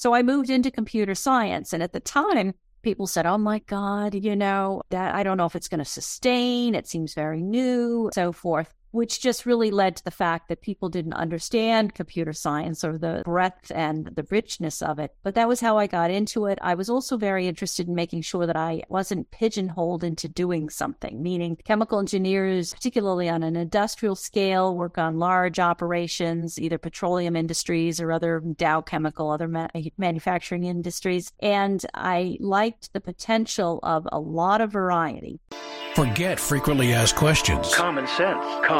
So I moved into computer science. And at the time, people said, Oh my God, you know, that I don't know if it's going to sustain. It seems very new, so forth which just really led to the fact that people didn't understand computer science or the breadth and the richness of it. But that was how I got into it. I was also very interested in making sure that I wasn't pigeonholed into doing something, meaning chemical engineers, particularly on an industrial scale, work on large operations, either petroleum industries or other Dow chemical, other ma- manufacturing industries. And I liked the potential of a lot of variety. Forget frequently asked questions. Common sense, common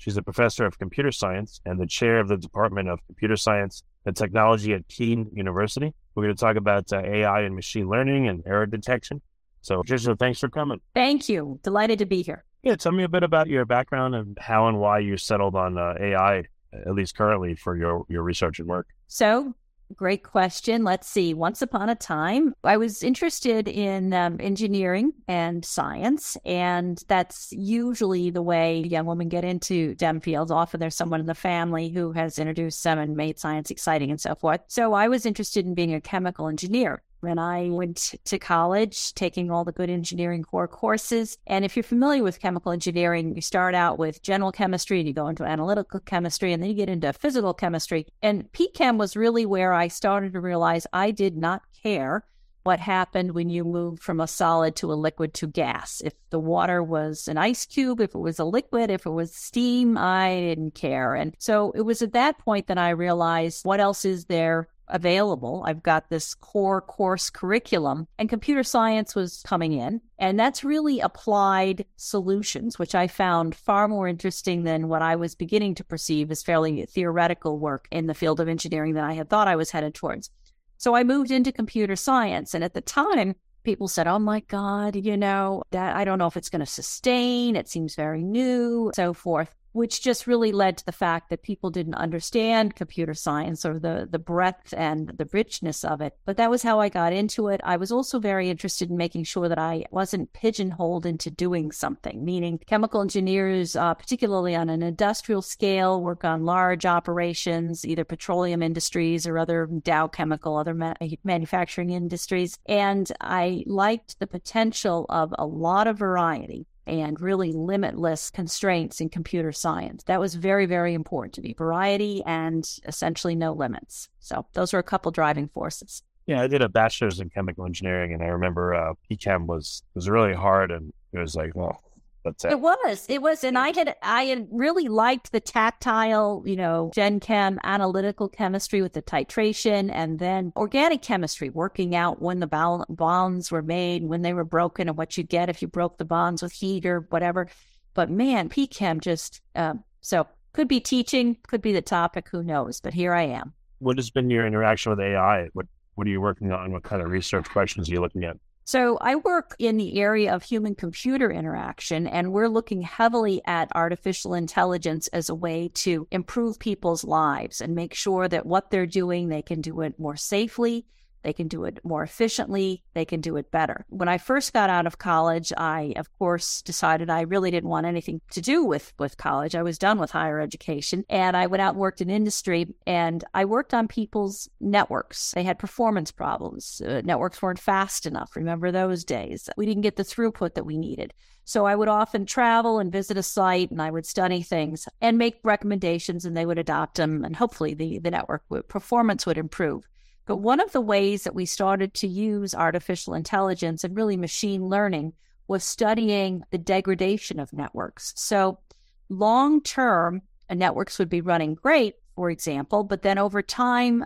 She's a professor of computer science and the chair of the Department of Computer Science and Technology at Kean University. We're going to talk about uh, AI and machine learning and error detection. So, Patricia, thanks for coming. Thank you. Delighted to be here. Yeah, tell me a bit about your background and how and why you settled on uh, AI, at least currently, for your, your research and work. So, Great question. Let's see. Once upon a time, I was interested in um, engineering and science, and that's usually the way young women get into STEM fields. Often there's someone in the family who has introduced them and made science exciting and so forth. So I was interested in being a chemical engineer when I went to college, taking all the good engineering core courses. And if you're familiar with chemical engineering, you start out with general chemistry and you go into analytical chemistry and then you get into physical chemistry. And PChem was really where I started to realize I did not care what happened when you moved from a solid to a liquid to gas. If the water was an ice cube, if it was a liquid, if it was steam, I didn't care. And so it was at that point that I realized what else is there available. I've got this core course curriculum, and computer science was coming in. And that's really applied solutions, which I found far more interesting than what I was beginning to perceive as fairly theoretical work in the field of engineering that I had thought I was headed towards. So I moved into computer science. And at the time, people said, Oh my God, you know, that I don't know if it's going to sustain. It seems very new, so forth which just really led to the fact that people didn't understand computer science or the, the breadth and the richness of it. But that was how I got into it. I was also very interested in making sure that I wasn't pigeonholed into doing something, meaning chemical engineers, uh, particularly on an industrial scale, work on large operations, either petroleum industries or other Dow chemical, other ma- manufacturing industries. And I liked the potential of a lot of variety and really limitless constraints in computer science. That was very, very important to me variety and essentially no limits. So, those were a couple driving forces. Yeah, I did a bachelor's in chemical engineering, and I remember uh, PChem was was really hard, and it was like, well, that's it. It was. It was. And I had I had really liked the tactile, you know, Gen Chem analytical chemistry with the titration and then organic chemistry, working out when the bonds were made, when they were broken, and what you get if you broke the bonds with heat or whatever. But man, PChem just um, so could be teaching, could be the topic, who knows? But here I am. What has been your interaction with AI? What what are you working on? What kind of research questions are you looking at? So I work in the area of human computer interaction, and we're looking heavily at artificial intelligence as a way to improve people's lives and make sure that what they're doing, they can do it more safely they can do it more efficiently. They can do it better. When I first got out of college, I, of course, decided I really didn't want anything to do with, with college. I was done with higher education. And I went out and worked in industry and I worked on people's networks. They had performance problems. Uh, networks weren't fast enough. Remember those days? We didn't get the throughput that we needed. So I would often travel and visit a site and I would study things and make recommendations and they would adopt them. And hopefully the, the network performance would improve. But one of the ways that we started to use artificial intelligence and really machine learning was studying the degradation of networks. So, long term, uh, networks would be running great, for example, but then over time,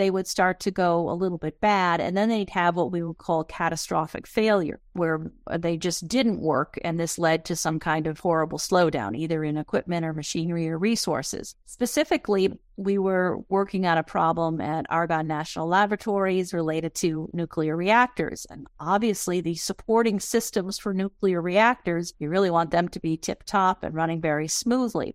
they would start to go a little bit bad. And then they'd have what we would call catastrophic failure, where they just didn't work. And this led to some kind of horrible slowdown, either in equipment or machinery or resources. Specifically, we were working on a problem at Argonne National Laboratories related to nuclear reactors. And obviously, the supporting systems for nuclear reactors, you really want them to be tip top and running very smoothly.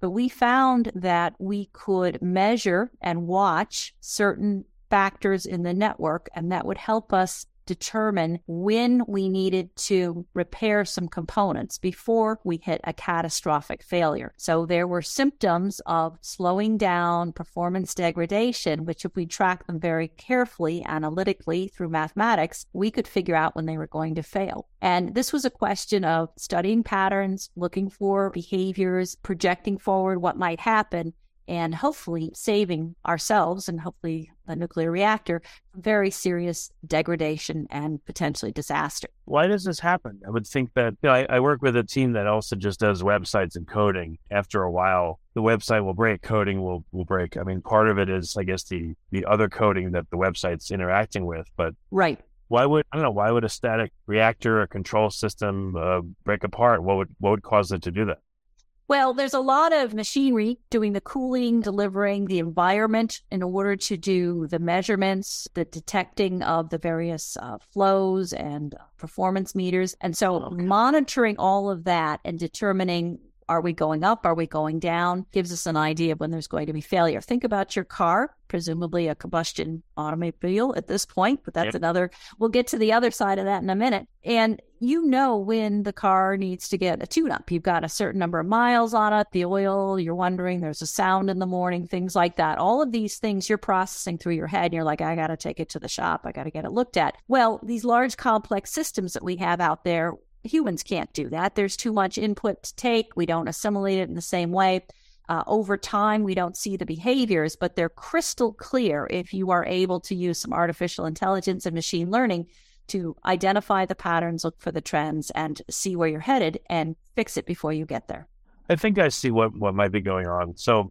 But we found that we could measure and watch certain factors in the network, and that would help us determine when we needed to repair some components before we hit a catastrophic failure. So there were symptoms of slowing down, performance degradation, which if we track them very carefully analytically through mathematics, we could figure out when they were going to fail. And this was a question of studying patterns, looking for behaviors, projecting forward what might happen, and hopefully saving ourselves and hopefully the nuclear reactor from very serious degradation and potentially disaster. Why does this happen? I would think that you know, I, I, work with a team that also just does websites and coding. After a while, the website will break, coding will will break. I mean, part of it is, I guess, the the other coding that the website's interacting with. But right, why would I don't know? Why would a static reactor or control system uh, break apart? What would what would cause it to do that? Well, there's a lot of machinery doing the cooling, delivering the environment in order to do the measurements, the detecting of the various uh, flows and performance meters. And so okay. monitoring all of that and determining are we going up? Are we going down? Gives us an idea of when there's going to be failure. Think about your car, presumably a combustion automobile at this point, but that's yep. another, we'll get to the other side of that in a minute. And you know when the car needs to get a tune up. You've got a certain number of miles on it, the oil, you're wondering, there's a sound in the morning, things like that. All of these things you're processing through your head. And you're like, I got to take it to the shop. I got to get it looked at. Well, these large complex systems that we have out there, humans can't do that. There's too much input to take. We don't assimilate it in the same way. Uh, over time, we don't see the behaviors, but they're crystal clear if you are able to use some artificial intelligence and machine learning to identify the patterns, look for the trends, and see where you're headed and fix it before you get there. I think I see what, what might be going on. So,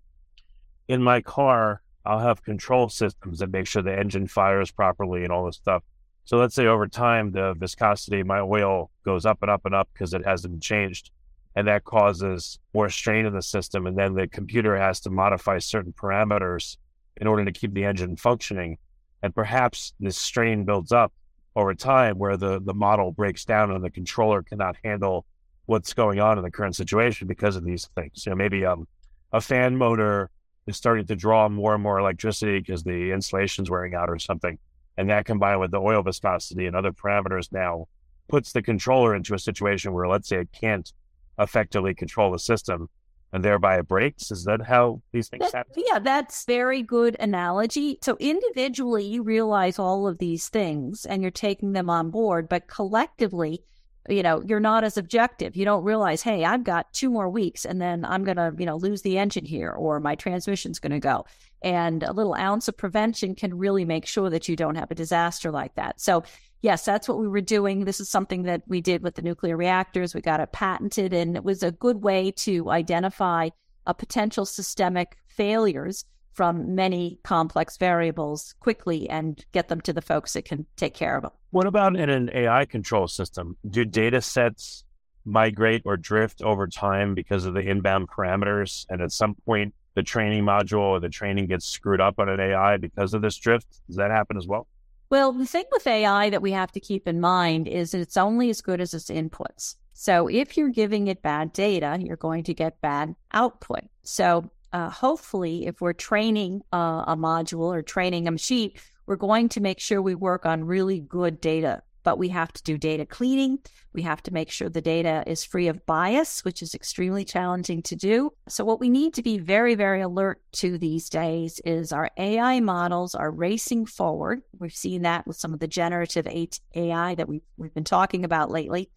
in my car, I'll have control systems that make sure the engine fires properly and all this stuff. So let's say over time the viscosity of my oil goes up and up and up because it hasn't been changed. And that causes more strain in the system. And then the computer has to modify certain parameters in order to keep the engine functioning. And perhaps this strain builds up over time where the, the model breaks down and the controller cannot handle what's going on in the current situation because of these things. You know, maybe um, a fan motor is starting to draw more and more electricity because the insulation's wearing out or something. And that combined with the oil viscosity and other parameters now puts the controller into a situation where, let's say, it can't effectively control the system and thereby it breaks. Is that how these things that, happen? Yeah, that's very good analogy. So individually, you realize all of these things and you're taking them on board, but collectively, you know, you're not as objective. You don't realize, hey, I've got two more weeks and then I'm going to, you know, lose the engine here or my transmission's going to go. And a little ounce of prevention can really make sure that you don't have a disaster like that. So, yes, that's what we were doing. This is something that we did with the nuclear reactors. We got it patented, and it was a good way to identify a potential systemic failures from many complex variables quickly and get them to the folks that can take care of them. What about in an AI control system? Do data sets migrate or drift over time because of the inbound parameters? And at some point, the training module or the training gets screwed up on an AI because of this drift? Does that happen as well? Well, the thing with AI that we have to keep in mind is that it's only as good as its inputs. So if you're giving it bad data, you're going to get bad output. So uh, hopefully, if we're training uh, a module or training a machine, we're going to make sure we work on really good data but we have to do data cleaning. We have to make sure the data is free of bias, which is extremely challenging to do. So, what we need to be very, very alert to these days is our AI models are racing forward. We've seen that with some of the generative AI that we've, we've been talking about lately.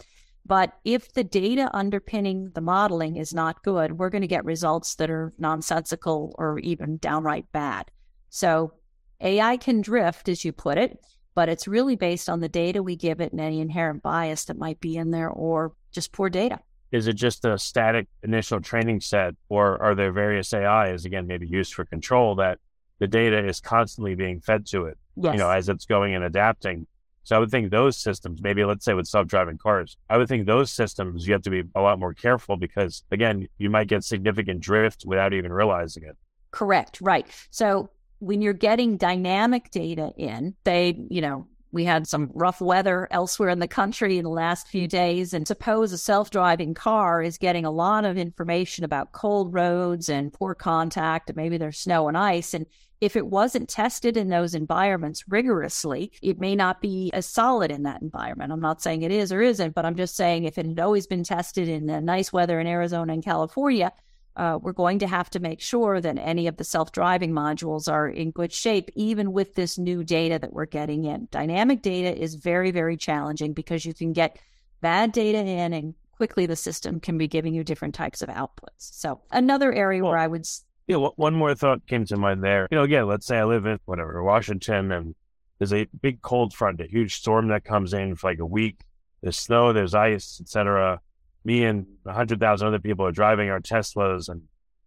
But if the data underpinning the modeling is not good, we're going to get results that are nonsensical or even downright bad. So, AI can drift, as you put it but it's really based on the data we give it and any inherent bias that might be in there or just poor data. Is it just a static initial training set, or are there various AIs, again, maybe used for control that the data is constantly being fed to it, Yes. you know, as it's going and adapting. So I would think those systems, maybe let's say with self-driving cars, I would think those systems you have to be a lot more careful because again, you might get significant drift without even realizing it. Correct. Right. So when you're getting dynamic data in, they, you know, we had some rough weather elsewhere in the country in the last few days. And suppose a self driving car is getting a lot of information about cold roads and poor contact, and maybe there's snow and ice. And if it wasn't tested in those environments rigorously, it may not be as solid in that environment. I'm not saying it is or isn't, but I'm just saying if it had always been tested in the nice weather in Arizona and California, uh, we're going to have to make sure that any of the self driving modules are in good shape, even with this new data that we're getting in. Dynamic data is very, very challenging because you can get bad data in and quickly the system can be giving you different types of outputs. So, another area Well, where I would. Yeah, one more thought came to mind there. You know, again, let's say I live in whatever Washington, and there's a big cold front, a huge storm that comes in for like a week. There's snow, there's ice, etc. Me and hundred thousand other people are driving our Teslas, and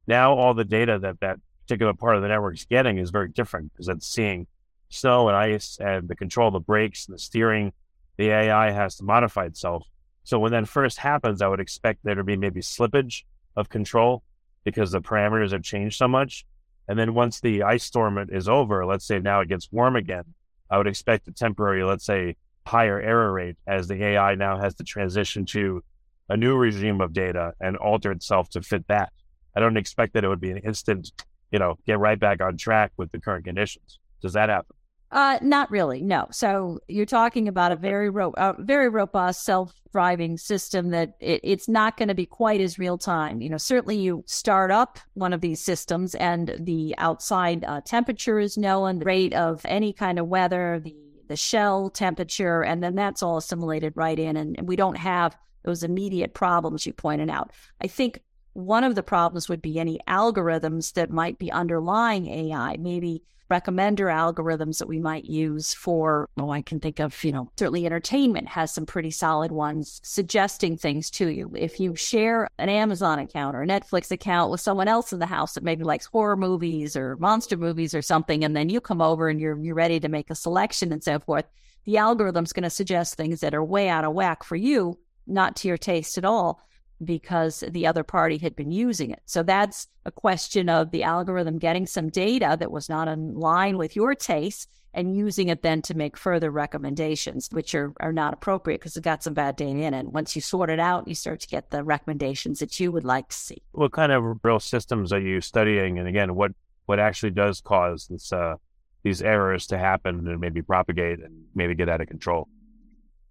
now all the data that that particular part of the network is getting is very different because it's seeing snow and ice and the control of the brakes and the steering. The AI has to modify itself. So when that first happens, I would expect there to be maybe slippage of control because the parameters have changed so much. And then once the ice storm is over, let's say now it gets warm again, I would expect a temporary, let's say, higher error rate as the AI now has to transition to a new regime of data and alter itself to fit that. I don't expect that it would be an instant, you know, get right back on track with the current conditions. Does that happen? Uh, not really, no. So you're talking about a very ro- very robust self-driving system that it, it's not going to be quite as real time. You know, certainly you start up one of these systems and the outside uh, temperature is known, the rate of any kind of weather, the the shell temperature, and then that's all assimilated right in, and we don't have those immediate problems you pointed out. I think one of the problems would be any algorithms that might be underlying AI, maybe recommender algorithms that we might use for, oh, I can think of, you know, certainly entertainment has some pretty solid ones suggesting things to you. If you share an Amazon account or a Netflix account with someone else in the house that maybe likes horror movies or monster movies or something, and then you come over and you're you're ready to make a selection and so forth, the algorithm's going to suggest things that are way out of whack for you, not to your taste at all because the other party had been using it. So that's a question of the algorithm getting some data that was not in line with your taste and using it then to make further recommendations, which are, are not appropriate because it got some bad data in it. Once you sort it out, you start to get the recommendations that you would like to see. What kind of real systems are you studying? And again, what what actually does cause this uh, these errors to happen and maybe propagate and maybe get out of control?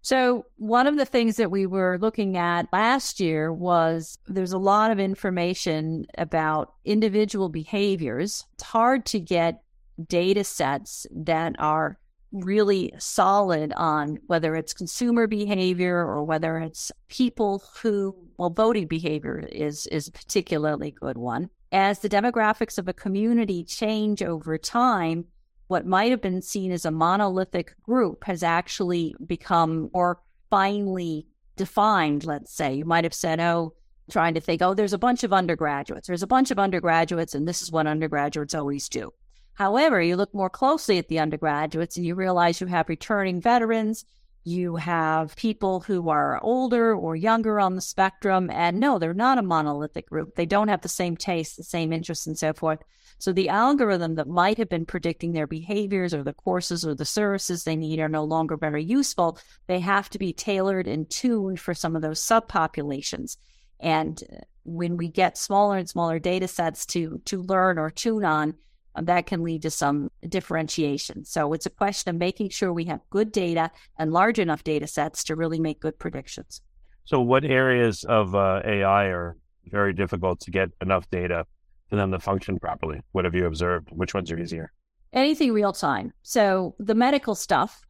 So, one of the things that we were looking at last year was there's a lot of information about individual behaviors. It's hard to get data sets that are really solid on whether it's consumer behavior or whether it's people who well voting behavior is is a particularly good one as the demographics of a community change over time what might have been seen as a monolithic group has actually become more finely defined, let's say. You might have said, oh, trying to think, oh, there's a bunch of undergraduates. There's a bunch of undergraduates, and this is what undergraduates always do. However, you look more closely at the undergraduates and you realize you have returning veterans, you have people who are older or younger on the spectrum, and no, they're not a monolithic group. They don't have the same tastes, the same interests, and so forth. So the algorithm that might have been predicting their behaviors or the courses or the services they need are no longer very useful. They have to be tailored and tuned for some of those subpopulations. And uh, when we get smaller and smaller data sets to to learn or tune on, that can lead to some differentiation. So it's a question of making sure we have good data and large enough data sets to really make good predictions. So, what areas of uh, AI are very difficult to get enough data for them to function properly? What have you observed? Which ones are easier? Anything real time. So the medical stuff,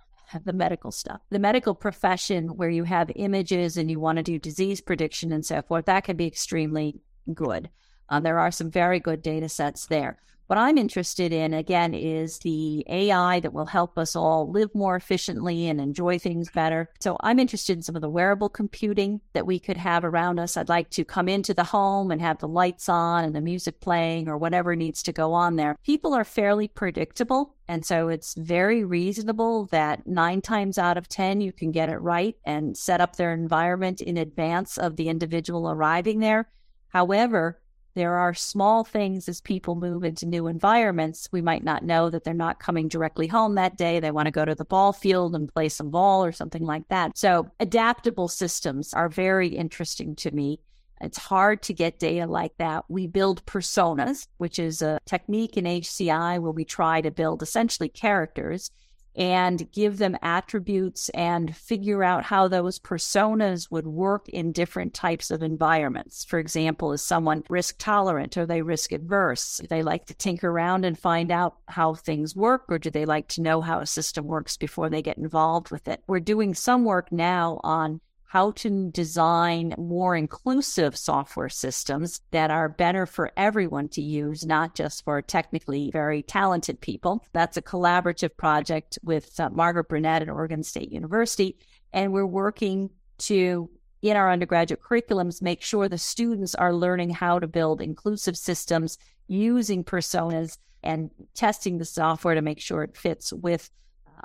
the medical stuff, the medical profession where you have images and you want to do disease prediction and so forth, that can be extremely good. Um, there are some very good data sets there. What I'm interested in, again, is the AI that will help us all live more efficiently and enjoy things better. So I'm interested in some of the wearable computing that we could have around us. I'd like to come into the home and have the lights on and the music playing or whatever needs to go on there. People are fairly predictable. And so it's very reasonable that nine times out of 10, you can get it right and set up their environment in advance of the individual arriving there. However, there are small things as people move into new environments. We might not know that they're not coming directly home that day. They want to go to the ball field and play some ball or something like that. So, adaptable systems are very interesting to me. It's hard to get data like that. We build personas, which is a technique in HCI where we try to build essentially characters and give them attributes and figure out how those personas would work in different types of environments. For example, is someone risk tolerant or they risk adverse? Do they like to tinker around and find out how things work, or do they like to know how a system works before they get involved with it? We're doing some work now on how to design more inclusive software systems that are better for everyone to use, not just for technically very talented people. That's a collaborative project with uh, Margaret Burnett at Oregon State University. And we're working to, in our undergraduate curriculums, make sure the students are learning how to build inclusive systems using personas and testing the software to make sure it fits with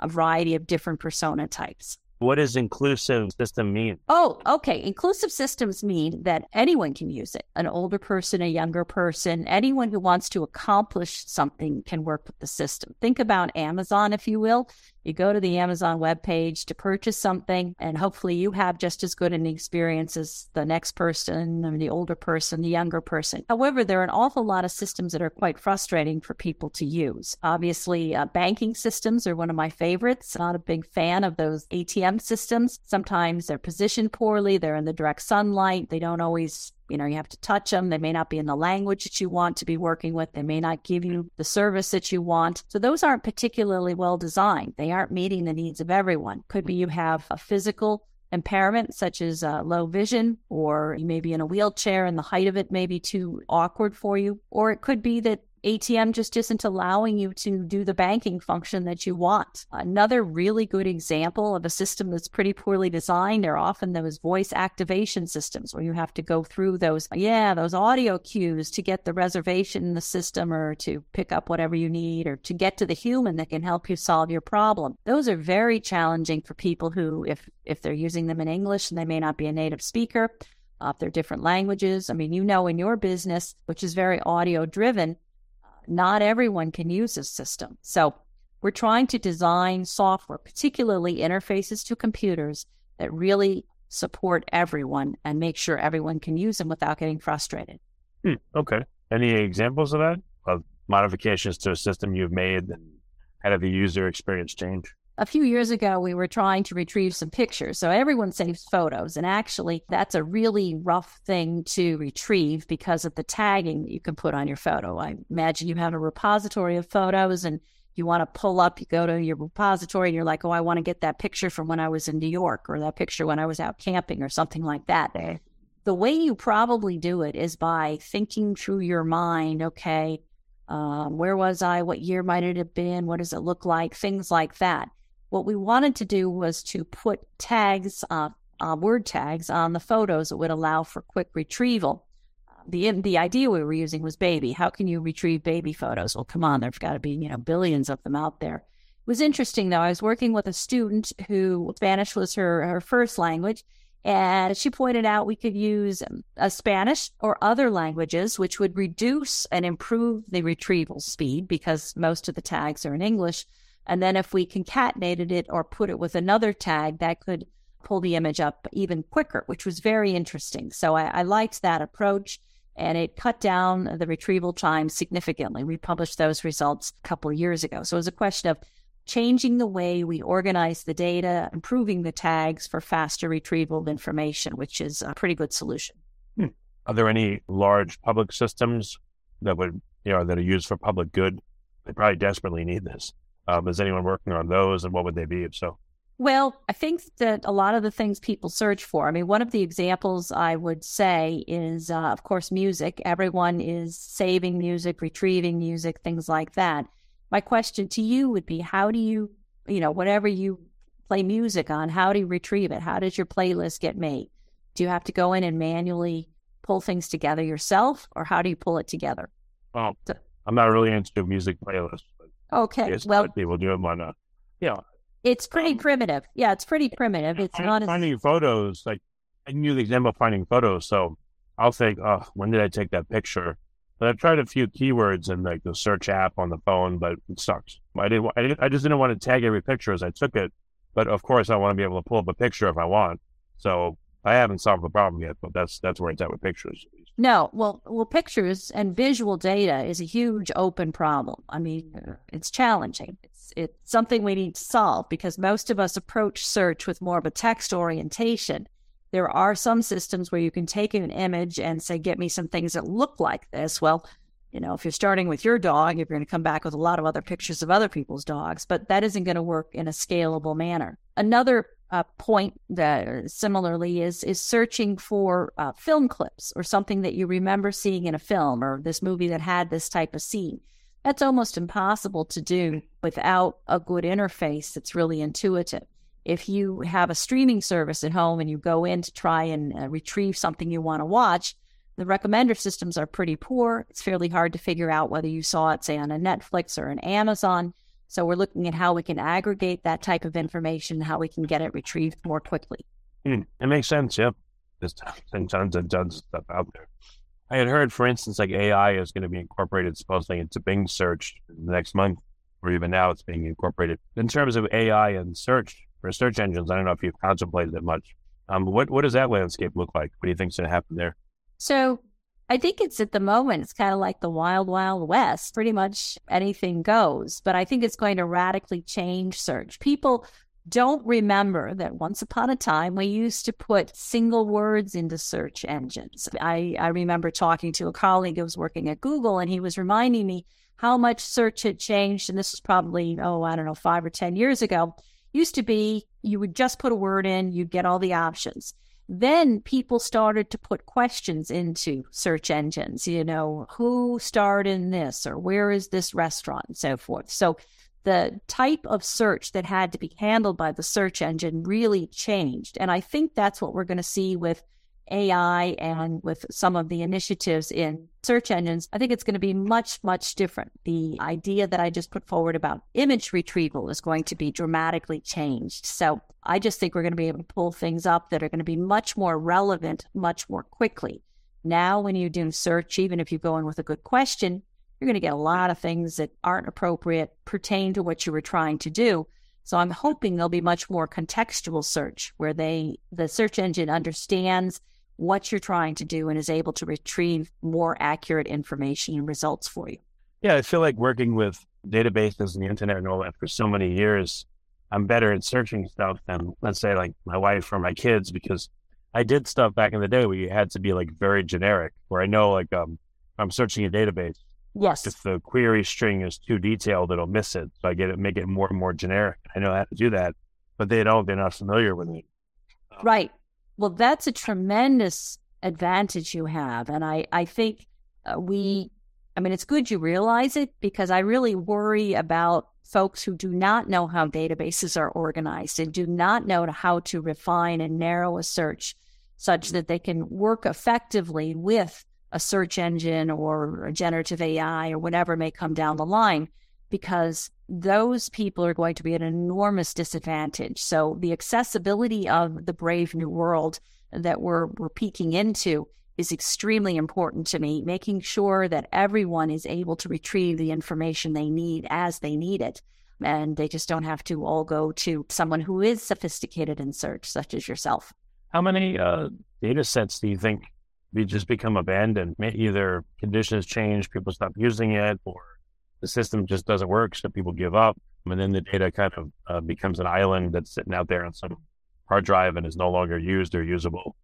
a variety of different persona types. What does inclusive system mean? Oh, okay. Inclusive systems mean that anyone can use it. An older person, a younger person, anyone who wants to accomplish something can work with the system. Think about Amazon, if you will. You go to the Amazon webpage to purchase something, and hopefully you have just as good an experience as the next person, the older person, the younger person. However, there are an awful lot of systems that are quite frustrating for people to use. Obviously, uh, banking systems are one of my favorites. Not a big fan of those ATM systems. Sometimes they're positioned poorly, they're in the direct sunlight, they don't always you know, you have to touch them. They may not be in the language that you want to be working with. They may not give you the service that you want. So those aren't particularly well designed. They aren't meeting the needs of everyone. Could be you have a physical impairment such as uh, low vision or you may be in a wheelchair and the height of it may be too awkward for you or it could be that ATM just isn't allowing you to do the banking function that you want. Another really good example of a system that's pretty poorly designed are often those voice activation systems where you have to go through those, yeah, those audio cues to get the reservation in the system or to pick up whatever you need or to get to the human that can help you solve your problem. Those are very challenging for people who, if, if they're using them in English and they may not be a native speaker, uh, if they're different languages. I mean, you know, in your business, which is very audio driven, not everyone can use this system. So we're trying to design software, particularly interfaces to computers that really support everyone and make sure everyone can use them without getting frustrated. Hmm, okay. Any examples of that? Of modifications to a system you've made and how did the user experience change? A few years ago, we were trying to retrieve some pictures. So everyone saves photos. And actually, that's a really rough thing to retrieve because of the tagging that you can put on your photo. I imagine you have a repository of photos and you want to pull up, you go to your repository and you're like, oh, I want to get that picture from when I was in New York or that picture when I was out camping or something like that. The way you probably do it is by thinking through your mind, okay, um, where was I? What year might it have been? What does it look like? Things like that. What we wanted to do was to put tags, uh, uh, word tags on the photos that would allow for quick retrieval. The, the idea we were using was baby. How can you retrieve baby photos? Well, come on, there's got to be, you know, billions of them out there. It was interesting though. I was working with a student who Spanish was her, her first language. And she pointed out we could use a Spanish or other languages, which would reduce and improve the retrieval speed because most of the tags are in English. And then if we concatenated it or put it with another tag, that could pull the image up even quicker, which was very interesting. So I, I liked that approach and it cut down the retrieval time significantly. We published those results a couple of years ago. So it was a question of changing the way we organize the data, improving the tags for faster retrieval of information, which is a pretty good solution. Hmm. Are there any large public systems that would, you know, that are used for public good? They probably desperately need this. Um, is anyone working on those, and what would they be if so? Well, I think that a lot of the things people search for, I mean, one of the examples I would say is, uh, of course, music. Everyone is saving music, retrieving music, things like that. My question to you would be how do you, you know, whatever you play music on, how do you retrieve it? How does your playlist get made? Do you have to go in and manually pull things together yourself, or how do you pull it together? Well, I'm not really into music playlists. Okay, well, people do them on a, you know, it's pretty primitive. Yeah, it's pretty primitive. It's not finding photos. Like I knew the example of finding photos, so I'll think, oh, when did I take that picture? But I've tried a few keywords in like the search app on the phone, but it sucks. I didn't. I, didn't, I just didn't want to tag every picture as I took it. But of course, I want to be able to pull up a picture if I want. So I haven't solved the problem yet, but that's that's where it's at with pictures. No, well, well, pictures and visual data is a huge open problem. I mean, it's challenging. It's it's something we need to solve because most of us approach search with more of a text orientation. There are some systems where you can take an image and say, "Get me some things that look like this." Well, you know, if you're starting with your dog, you're going to come back with a lot of other pictures of other people's dogs, but that isn't going to work in a scalable manner. Another uh, point that similarly is is searching for uh, film clips or something that you remember seeing in a film or this movie that had this type of scene. That's almost impossible to do without a good interface that's really intuitive. If you have a streaming service at home and you go in to try and uh, retrieve something you want to watch, the recommender systems are pretty poor. It's fairly hard to figure out whether you saw it, say, on a Netflix or an Amazon. So we're looking at how we can aggregate that type of information, how we can get it retrieved more quickly. Mm, it makes sense. Yeah. There's tons and tons of stuff out there. I had heard, for instance, like AI is going to be incorporated supposedly into Bing search the next month, or even now it's being incorporated. In terms of AI and search for search engines, I don't know if you've contemplated it much. Um, what what does that landscape look like? What do you think's going to happen there? So I think it's at the moment, it's kind of like the wild, wild west. Pretty much anything goes. But I think it's going to radically change search. People don't remember that once upon a time we used to put single words into search engines. I, I remember talking to a colleague who was working at Google, and he was reminding me how much search had changed. And this was probably, oh, I don't know, five or 10 years ago. Used to be you would just put a word in, you'd get all the options. Then people started to put questions into search engines, you know, who starred in this or where is this restaurant and so forth. So the type of search that had to be handled by the search engine really changed. And I think that's what we're going to see with AI and with some of the initiatives in search engines, I think it's going to be much, much different. The idea that I just put forward about image retrieval is going to be dramatically changed. So I just think we're going to be able to pull things up that are going to be much more relevant, much more quickly. Now, when you do search, even if you go in with a good question, you're going to get a lot of things that aren't appropriate, pertain to what you were trying to do. So I'm hoping there'll be much more contextual search where they the search engine understands what you're trying to do and is able to retrieve more accurate information and results for you. Yeah, I feel like working with databases and the internet and all that for so many years, I'm better at searching stuff than, let's say, like my wife or my kids, because I did stuff back in the day where you had to be like very generic, where I know, like, um, I'm searching a database. Yes. If the query string is too detailed, it'll miss it. So I get it, make it more and more generic. I know how to do that, but they don't, they're not familiar with it. Right. Well, that's a tremendous advantage you have. And I, I think uh, we, I mean, it's good you realize it because I really worry about folks who do not know how databases are organized and do not know how to refine and narrow a search such that they can work effectively with a search engine or a generative AI or whatever may come down the line because those people are going to be at an enormous disadvantage. So the accessibility of the brave new world that we're we're peeking into is extremely important to me, making sure that everyone is able to retrieve the information they need as they need it. And they just don't have to all go to someone who is sophisticated in search, such as yourself. How many uh, data sets do you think we just become abandoned? Either conditions change, people stop using it, or the system just doesn't work, so people give up, and then the data kind of uh, becomes an island that's sitting out there on some hard drive and is no longer used or usable.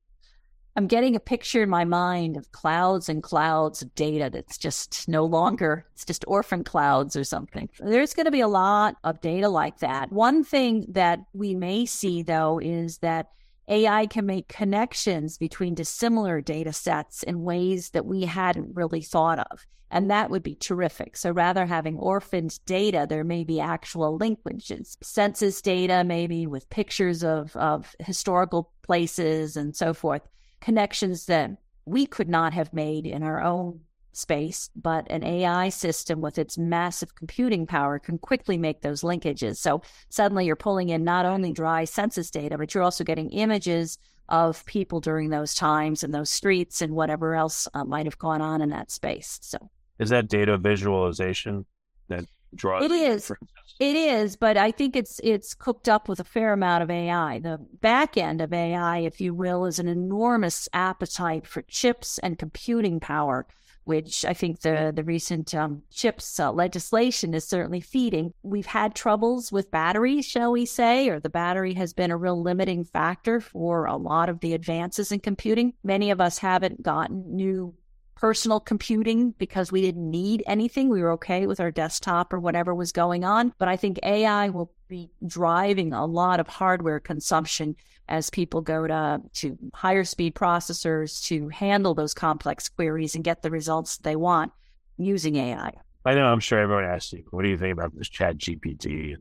I'm getting a picture in my mind of clouds and clouds of data that's just no longer, it's just orphan clouds or something. There's going to be a lot of data like that. One thing that we may see, though, is that AI can make connections between dissimilar data sets in ways that we hadn't really thought of. And that would be terrific. So rather having orphaned data, there may be actual linkages, census data, maybe with pictures of, of historical places and so forth, connections that we could not have made in our own space, but an AI system with its massive computing power can quickly make those linkages. So suddenly you're pulling in not only dry census data, but you're also getting images of people during those times and those streets and whatever else uh, might have gone on in that space. So is that data visualization that draws? It is. It is, but I think it's it's cooked up with a fair amount of AI. The back end of AI, if you will, is an enormous appetite for chips and computing power which I think the the recent um, chips uh, legislation is certainly feeding. We've had troubles with batteries, shall we say, or the battery has been a real limiting factor for a lot of the advances in computing. Many of us haven't gotten new personal computing because we didn't need anything. We were okay with our desktop or whatever was going on. But I think AI will be driving a lot of hardware consumption as people go to, to higher speed processors to handle those complex queries and get the results they want using AI. I know I'm sure everyone asks you, what do you think about this chat GPT?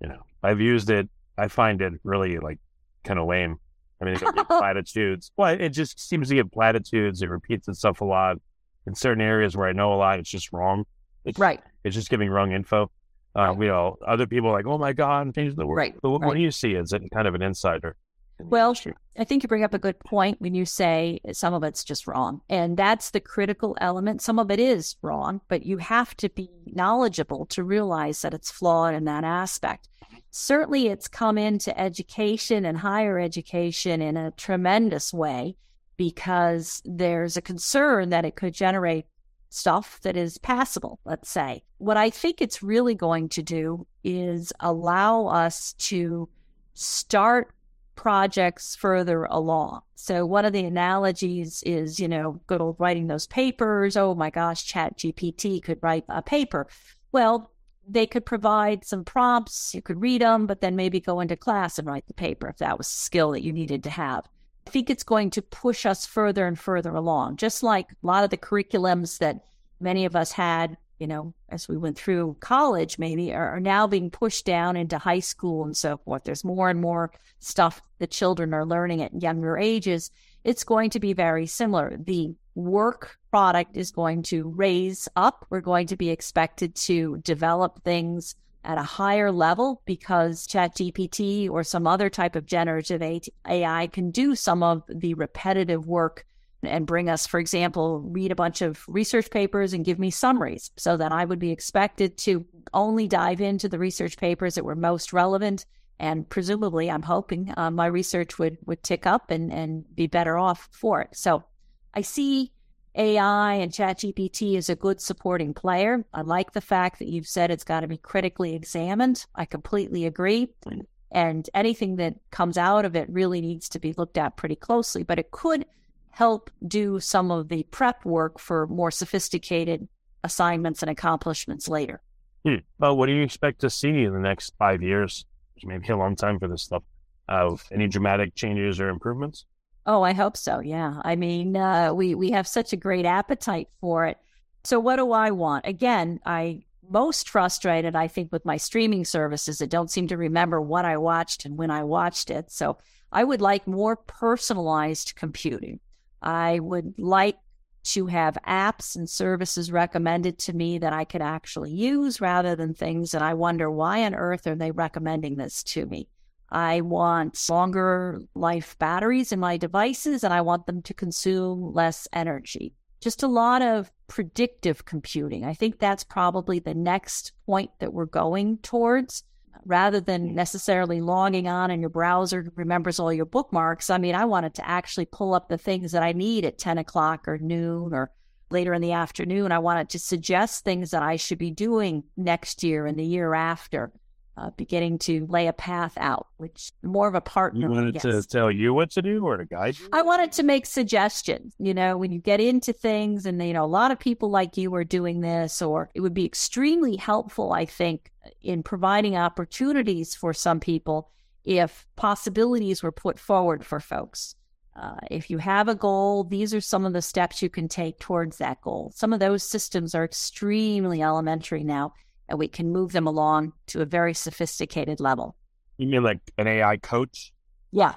You know, I've used it. I find it really like kind of lame. I mean, it platitudes. Well, it just seems to give platitudes. It repeats itself a lot. In certain areas where I know a lot, it's just wrong. It's, right. It's just giving wrong info. Uh, right. You know, other people are like, oh my God, things the world. Right. But what, right. what do you see as kind of an insider? Well, I think you bring up a good point when you say some of it's just wrong. And that's the critical element. Some of it is wrong, but you have to be knowledgeable to realize that it's flawed in that aspect. Certainly, it's come into education and higher education in a tremendous way because there's a concern that it could generate stuff that is passable, let's say. What I think it's really going to do is allow us to start projects further along. So one of the analogies is, you know, good old writing those papers. Oh my gosh, Chat GPT could write a paper. Well, they could provide some prompts. You could read them, but then maybe go into class and write the paper if that was a skill that you needed to have. I think it's going to push us further and further along, just like a lot of the curriculums that many of us had you know, as we went through college, maybe are, are, now being pushed down into high school and so forth. There's more and more stuff that children are learning at younger ages. It's going to be very similar. The work product is going to raise up. We're going to be expected to develop things at a higher level because ChatGPT or some other type of generative AI can do some of the repetitive work and bring us, for example, read a bunch of research papers and give me summaries so that I would be expected to only dive into the research papers that were most relevant. And presumably, I'm hoping uh, my research would, would tick up and, and be better off for it. So I see AI and ChatGPT as a good supporting player. I like the fact that you've said it's got to be critically examined. I completely agree. And anything that comes out of it really needs to be looked at pretty closely, but it could help do some of the prep work for more sophisticated assignments and accomplishments later. Hmm. Well, what do you expect to see in the next five years? Maybe a long time for this stuff. Uh, any dramatic changes or improvements? Oh, I hope so. Yeah. I mean, uh, we we have such a great appetite for it. So, what do I want? Again, I most frustrated, I think, with my streaming services that don't seem to remember what I watched and when I watched it. So, I would like more personalized computing. I would like to have apps and services recommended to me that I could actually use rather than things that I wonder why on earth are they recommending this to me. I want longer life batteries in my devices and I want them to consume less energy. Just a lot of predictive computing. I think that's probably the next point that we're going towards rather than necessarily logging on and your browser remembers all your bookmarks. I mean, I wanted to actually pull up the things that I need at 10 o'clock or noon or later in the afternoon. I wanted to suggest things that I should be doing next year and the year after. Uh, beginning to lay a path out, which more of a partner. You wanted to tell you what to do or to guide you? I wanted to make suggestions. You know, when you get into things, and you know, a lot of people like you are doing this, or it would be extremely helpful, I think, in providing opportunities for some people if possibilities were put forward for folks. Uh, if you have a goal, these are some of the steps you can take towards that goal. Some of those systems are extremely elementary now, and we can move them along to a very sophisticated level. You mean like an AI coach? Yeah,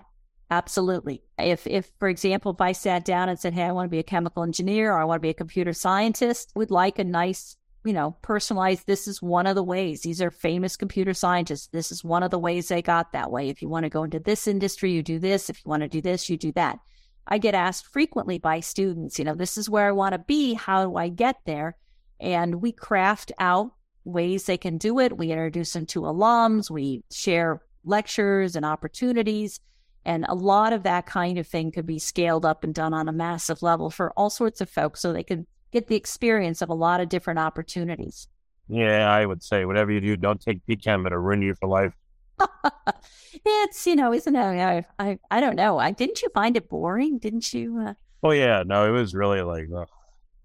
absolutely. If, if for example, if I sat down and said, "Hey, I want to be a chemical engineer or I want to be a computer scientist," we'd like a nice you know, personalized. This is one of the ways. These are famous computer scientists. This is one of the ways they got that way. If you want to go into this industry, you do this. If you want to do this, you do that. I get asked frequently by students, you know, this is where I want to be. How do I get there? And we craft out ways they can do it. We introduce them to alums. We share lectures and opportunities. And a lot of that kind of thing could be scaled up and done on a massive level for all sorts of folks so they can get the experience of a lot of different opportunities. Yeah, I would say whatever you do, don't take PChem; it'll ruin you for life. it's you know, isn't it? I, I I don't know. I didn't you find it boring? Didn't you? Uh, oh yeah, no, it was really like.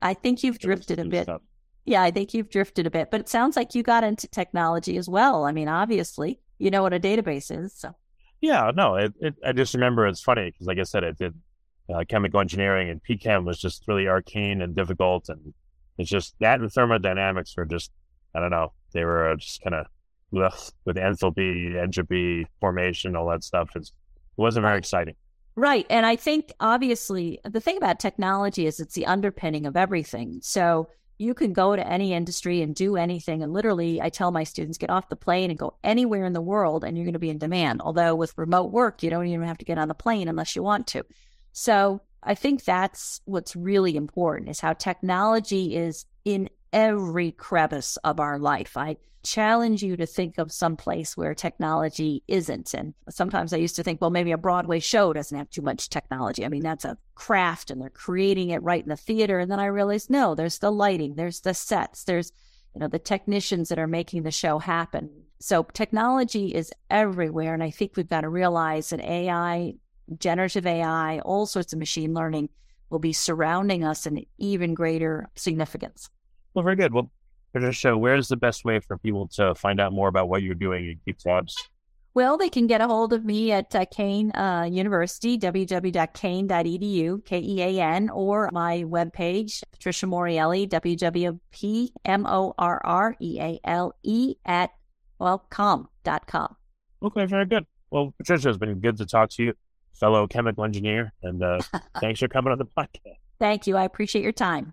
I think you've drifted a bit. Stuff. Yeah, I think you've drifted a bit, but it sounds like you got into technology as well. I mean, obviously, you know what a database is. So. Yeah, no, it, it, I just remember it's funny because, like I said, it did uh, chemical engineering and PChem was just really arcane and difficult. And it's just that and thermodynamics were just, I don't know, they were just kind of with enthalpy, entropy, formation, all that stuff. It's, it wasn't very exciting. Right. And I think obviously the thing about technology is it's the underpinning of everything. So you can go to any industry and do anything. And literally, I tell my students, get off the plane and go anywhere in the world and you're going to be in demand. Although with remote work, you don't even have to get on the plane unless you want to. So I think that's what's really important is how technology is in every crevice of our life. I challenge you to think of some place where technology isn't. And sometimes I used to think, well, maybe a Broadway show doesn't have too much technology. I mean, that's a craft and they're creating it right in the theater. And then I realized, no, there's the lighting, there's the sets, there's, you know, the technicians that are making the show happen. So technology is everywhere. And I think we've got to realize that AI generative AI, all sorts of machine learning will be surrounding us in even greater significance. Well, very good. Well, Patricia, where's the best way for people to find out more about what you're doing and keep tabs? Well, they can get a hold of me at uh, Kean uh, University, www.kean.edu, K E A N, or my webpage, Patricia Morreale, www.p M O R R E A L E, at, well, com.com. Okay, very good. Well, Patricia, it's been good to talk to you fellow chemical engineer. And uh, thanks for coming on the podcast. Thank you. I appreciate your time.